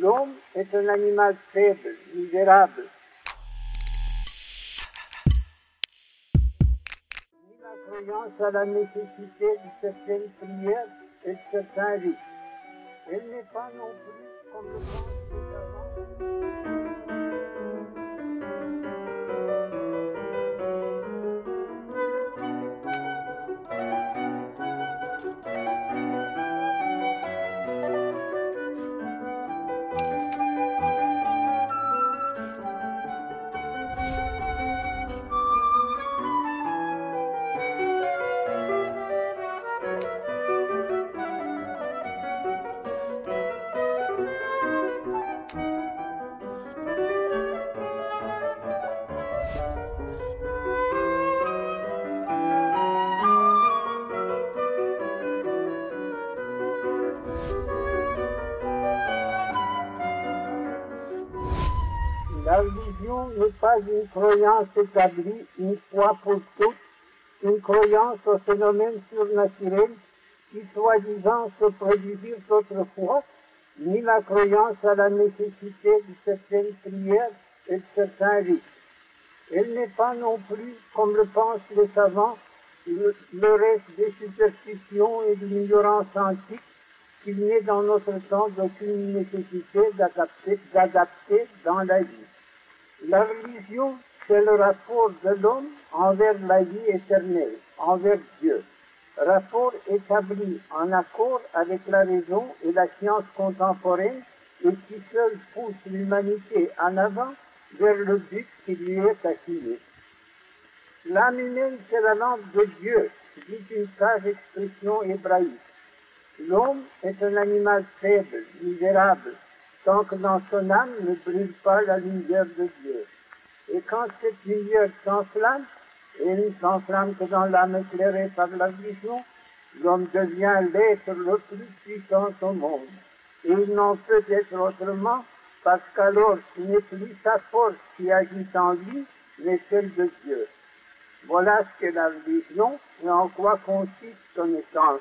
L'homme est un animal faible, misérable. Ni la croyance à la nécessité de certaines prières et de certains rites. Elle n'est pas non plus, comme le La religion n'est pas une croyance établie une fois pour toutes, une croyance au phénomène surnaturel qui soi-disant se produisirent autrefois, ni la croyance à la nécessité de certaines prières et de certains rites. Elle n'est pas non plus, comme le pensent les savants, le, reste des superstitions et de l'ignorance antique qu'il n'est dans notre temps d'aucune nécessité d'adapter dans la vie. La religion, c'est le rapport de l'homme envers la vie éternelle, envers Dieu. Rapport établi en accord avec la raison et la science contemporaine et qui seul pousse l'humanité en avant vers le but qui lui est assigné. L'âme humaine, c'est la lampe de Dieu, dit une sage expression hébraïque. L'homme est un animal faible, misérable, tant que dans son âme ne brûle pas la lumière de Dieu. Et quand cette lumière s'enflamme, et ne s'enflamme que dans l'âme éclairée par la vision, l'homme devient l'être le plus puissant au monde. Et il n'en peut être autrement parce qu'alors ce n'est plus sa force qui agit en lui, mais celle de Dieu. Voilà ce qu'est la religion et en quoi consiste son essence?